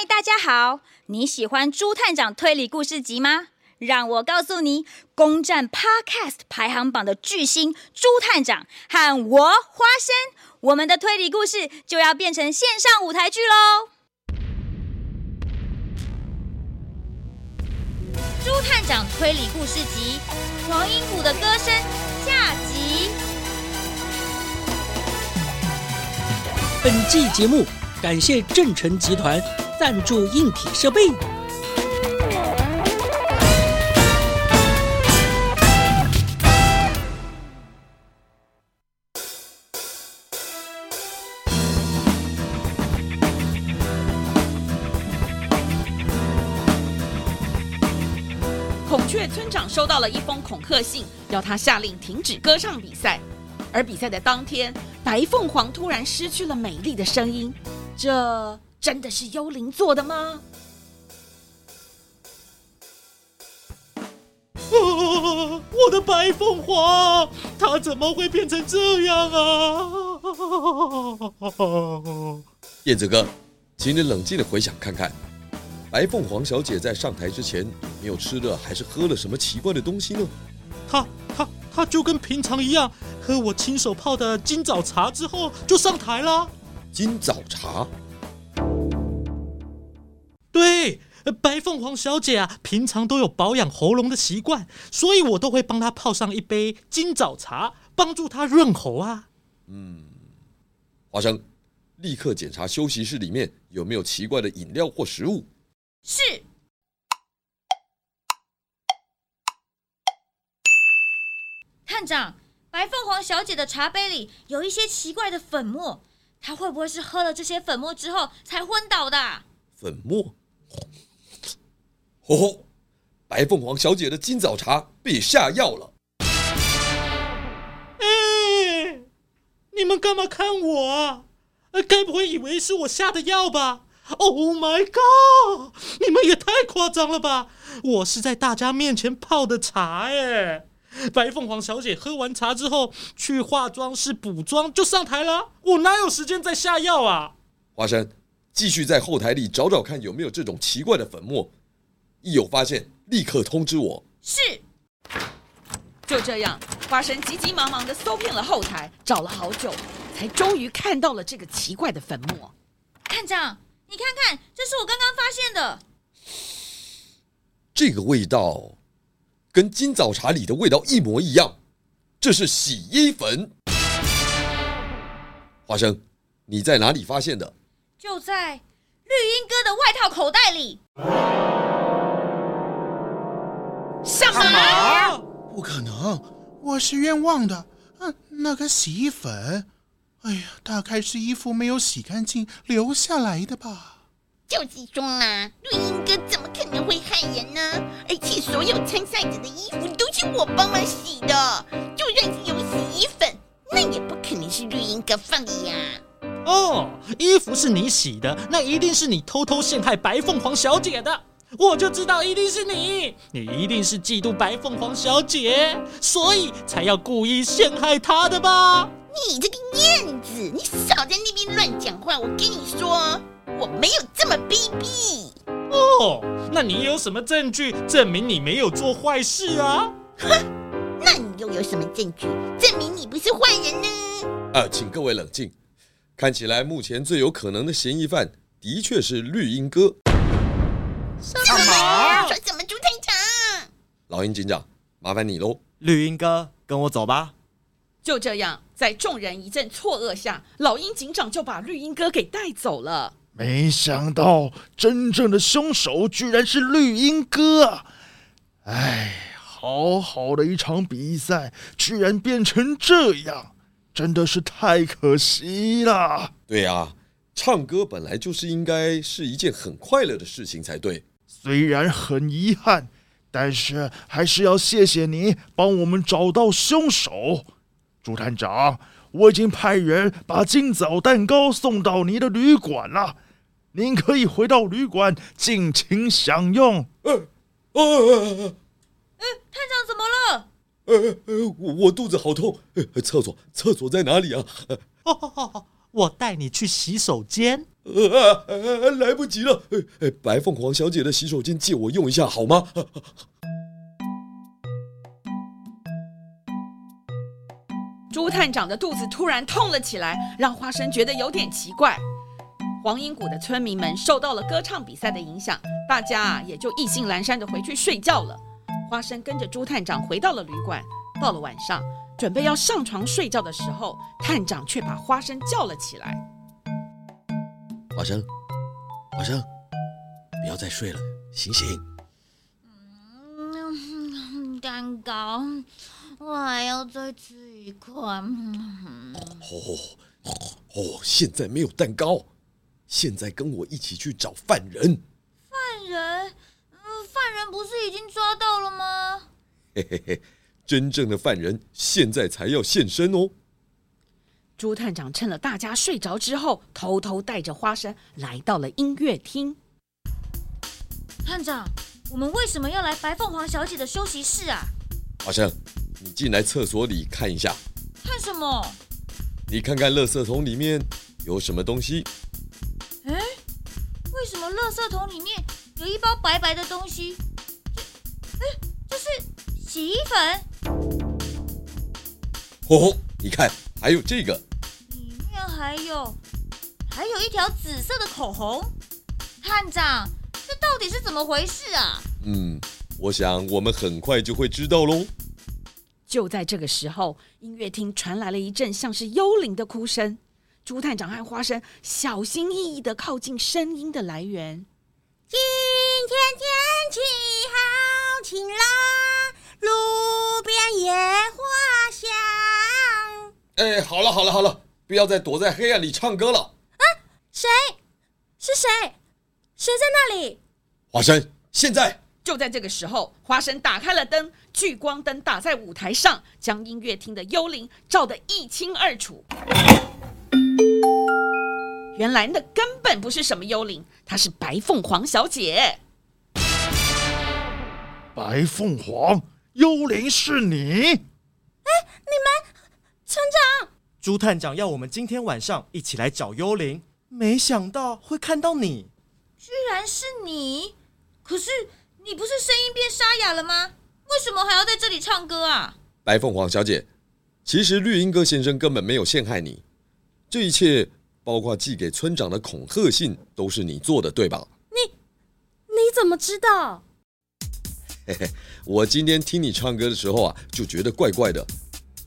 嗨，大家好！你喜欢朱探长推理故事集吗？让我告诉你，攻占 Podcast 排行榜的巨星朱探长和我花生，我们的推理故事就要变成线上舞台剧喽！朱探长推理故事集《黄莺谷的歌声》下集。本季节目感谢正成集团赞助硬体设备。孔雀村长收到了一封恐吓信，要他下令停止歌唱比赛。而比赛的当天，白凤凰突然失去了美丽的声音，这真的是幽灵做的吗？啊，我的白凤凰，它怎么会变成这样啊？燕子哥，请你冷静的回想看看。白凤凰小姐在上台之前有，没有吃了还是喝了什么奇怪的东西呢？她她她就跟平常一样，喝我亲手泡的金枣茶之后就上台了。金枣茶？对，白凤凰小姐啊，平常都有保养喉咙的习惯，所以我都会帮她泡上一杯金枣茶，帮助她润喉啊。嗯，花生，立刻检查休息室里面有没有奇怪的饮料或食物。是，探长，白凤凰小姐的茶杯里有一些奇怪的粉末，她会不会是喝了这些粉末之后才昏倒的？粉末？哦，白凤凰小姐的金枣茶被下药了。哎，你们干嘛看我啊？该不会以为是我下的药吧？Oh my god！你们也太夸张了吧！我是在大家面前泡的茶哎。白凤凰小姐喝完茶之后去化妆室补妆就上台了，我哪有时间再下药啊？花生，继续在后台里找找看有没有这种奇怪的粉末，一有发现立刻通知我。是。就这样，花生急急忙忙的搜遍了后台，找了好久，才终于看到了这个奇怪的粉末。探长。你看看，这是我刚刚发现的。这个味道跟今早茶里的味道一模一样，这是洗衣粉。花生，你在哪里发现的？就在绿莺哥的外套口袋里。什么？不可能，我是冤枉的。嗯，那个洗衣粉。哎呀，大概是衣服没有洗干净留下来的吧。就是说啊，绿莺哥怎么可能会害人呢？而且所有参赛者的衣服都是我帮忙洗的，就算是有洗衣粉，那也不可能是绿莺哥放的呀。哦，衣服是你洗的，那一定是你偷偷陷害白凤凰小姐的。我就知道一定是你，你一定是嫉妒白凤凰小姐，所以才要故意陷害她的吧？你这个燕子，你少在那边乱讲话！我跟你说，我没有这么卑鄙。哦，那你有什么证据证明你没有做坏事啊？哼，那你又有什么证据证明你不是坏人呢？呃，请各位冷静。看起来目前最有可能的嫌疑犯的确是绿鹰哥。什么？说什么？猪探长？老鹰警长，麻烦你喽。绿鹰哥，跟我走吧。就这样，在众人一阵错愕下，老鹰警长就把绿鹰哥给带走了。没想到，真正的凶手居然是绿鹰哥！哎，好好的一场比赛，居然变成这样，真的是太可惜了。对啊，唱歌本来就是应该是一件很快乐的事情才对。虽然很遗憾，但是还是要谢谢你帮我们找到凶手。朱探长，我已经派人把金枣蛋糕送到你的旅馆了，您可以回到旅馆尽情享用。呃，呃，呃，呃，探长怎么了？呃呃，我我肚子好痛，厕所厕所在哪里啊？哦哦哦，我带你去洗手间。呃呃，来不及了！呃，白凤凰小姐的洗手间借我用一下好吗？朱探长的肚子突然痛了起来，让花生觉得有点奇怪。黄莺谷的村民们受到了歌唱比赛的影响，大家也就意兴阑珊的回去睡觉了。花生跟着朱探长回到了旅馆。到了晚上，准备要上床睡觉的时候，探长却把花生叫了起来。花生，花生，不要再睡了，醒醒！嗯，蛋糕，我还要再吃一块。哦哦，现在没有蛋糕，现在跟我一起去找犯人。不是已经抓到了吗？嘿嘿嘿。真正的犯人现在才要现身哦！朱探长趁了大家睡着之后，偷偷带着花生来到了音乐厅。探长，我们为什么要来白凤凰小姐的休息室啊？花生，你进来厕所里看一下。看什么？你看看垃圾桶里面有什么东西？哎，为什么垃圾桶里面有一包白白的东西？这，哎，这是洗衣粉。哦，你看，还有这个，里面还有，还有一条紫色的口红。探长，这到底是怎么回事啊？嗯，我想我们很快就会知道喽。就在这个时候，音乐厅传来了一阵像是幽灵的哭声。朱探长和花生小心翼翼地靠近声音的来源。今天天气好晴朗，路边野花香。哎，好了好了好了，不要再躲在黑暗里唱歌了。啊，谁？是谁？谁在那里？花生，现在就在这个时候，花生打开了灯，聚光灯打在舞台上，将音乐厅的幽灵照得一清二楚。原来那根本不是什么幽灵，她是白凤凰小姐。白凤凰，幽灵是你？哎，你们村长，朱探长要我们今天晚上一起来找幽灵，没想到会看到你。居然是你！可是你不是声音变沙哑了吗？为什么还要在这里唱歌啊？白凤凰小姐，其实绿莺哥先生根本没有陷害你，这一切。包括寄给村长的恐吓信都是你做的，对吧？你你怎么知道？嘿嘿，我今天听你唱歌的时候啊，就觉得怪怪的。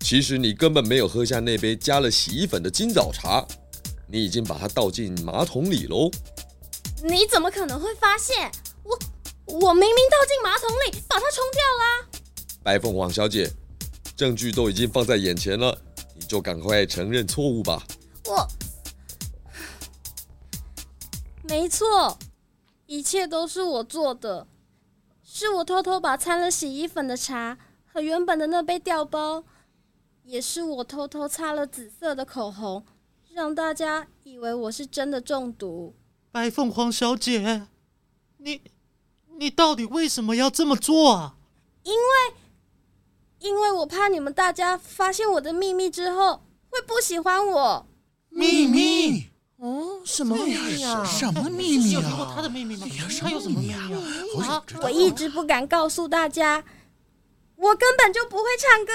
其实你根本没有喝下那杯加了洗衣粉的金早茶，你已经把它倒进马桶里喽。你怎么可能会发现？我我明明倒进马桶里，把它冲掉啦。白凤凰小姐，证据都已经放在眼前了，你就赶快承认错误吧。我。没错，一切都是我做的，是我偷偷把掺了洗衣粉的茶和原本的那杯掉包，也是我偷偷擦了紫色的口红，让大家以为我是真的中毒。白凤凰小姐，你你到底为什么要这么做啊？因为因为我怕你们大家发现我的秘密之后会不喜欢我。秘密。哦，什么秘密啊？什么秘密啊？有听过他的秘密吗？他有什么秘密啊？我一直不敢告诉大家，我根本就不会唱歌。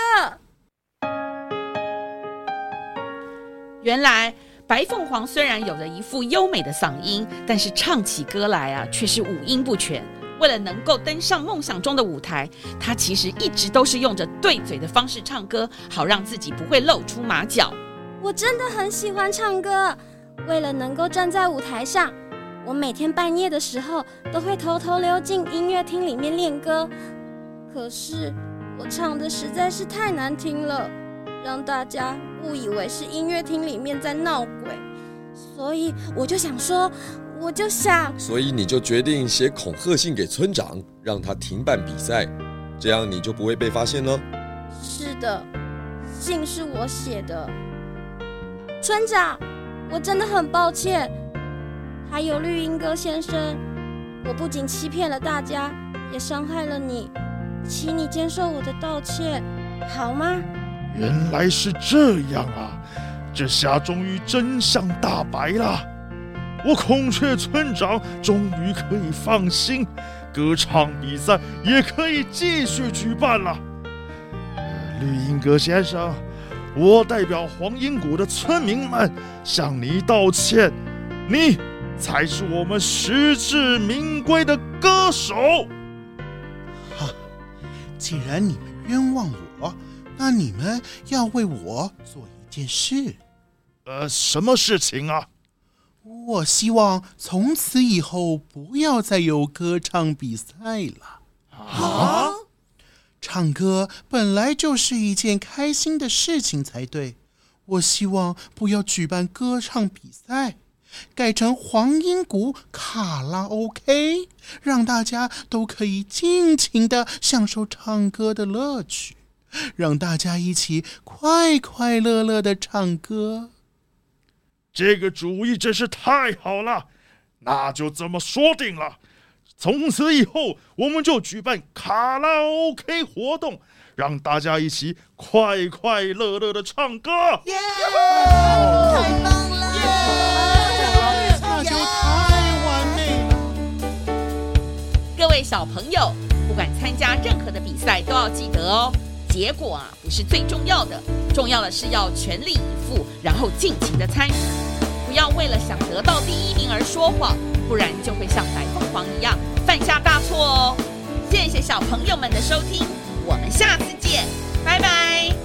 原来白凤凰虽然有着一副优美的嗓音，但是唱起歌来啊，却是五音不全。为了能够登上梦想中的舞台，她其实一直都是用着对嘴的方式唱歌，好让自己不会露出马脚。我真的很喜欢唱歌。为了能够站在舞台上，我每天半夜的时候都会偷偷溜进音乐厅里面练歌。可是我唱的实在是太难听了，让大家误以为是音乐厅里面在闹鬼。所以我就想说，我就想，所以你就决定写恐吓信给村长，让他停办比赛，这样你就不会被发现了。是的，信是我写的，村长。我真的很抱歉，还有绿莺哥先生，我不仅欺骗了大家，也伤害了你，请你接受我的道歉，好吗？原来是这样啊，这下终于真相大白了。我孔雀村长终于可以放心，歌唱比赛也可以继续举办了。绿莺哥先生，我代表黄英谷的村民们向你道歉，你才是我们实至名归的歌手。哈，既然你们冤枉我，那你们要为我做一件事。呃，什么事情啊？我希望从此以后不要再有歌唱比赛了。啊？唱歌本来就是一件开心的事情才对。我希望不要举办歌唱比赛，改成黄莺谷卡拉 OK，让大家都可以尽情的享受唱歌的乐趣，让大家一起快快乐乐的唱歌。这个主意真是太好了，那就这么说定了。从此以后，我们就举办卡拉 OK 活动，让大家一起快快乐乐的唱歌。耶！太棒了！耶！那就太完美了。各位小朋友，不管参加任何的比赛，都要记得哦。结果啊，不是最重要的，重要的是要全力以赴，然后尽情的参与，不要为了想得到第一名而说谎，不然就会像白凤凰一样犯下大错哦。谢谢小朋友们的收听我们下次见拜拜。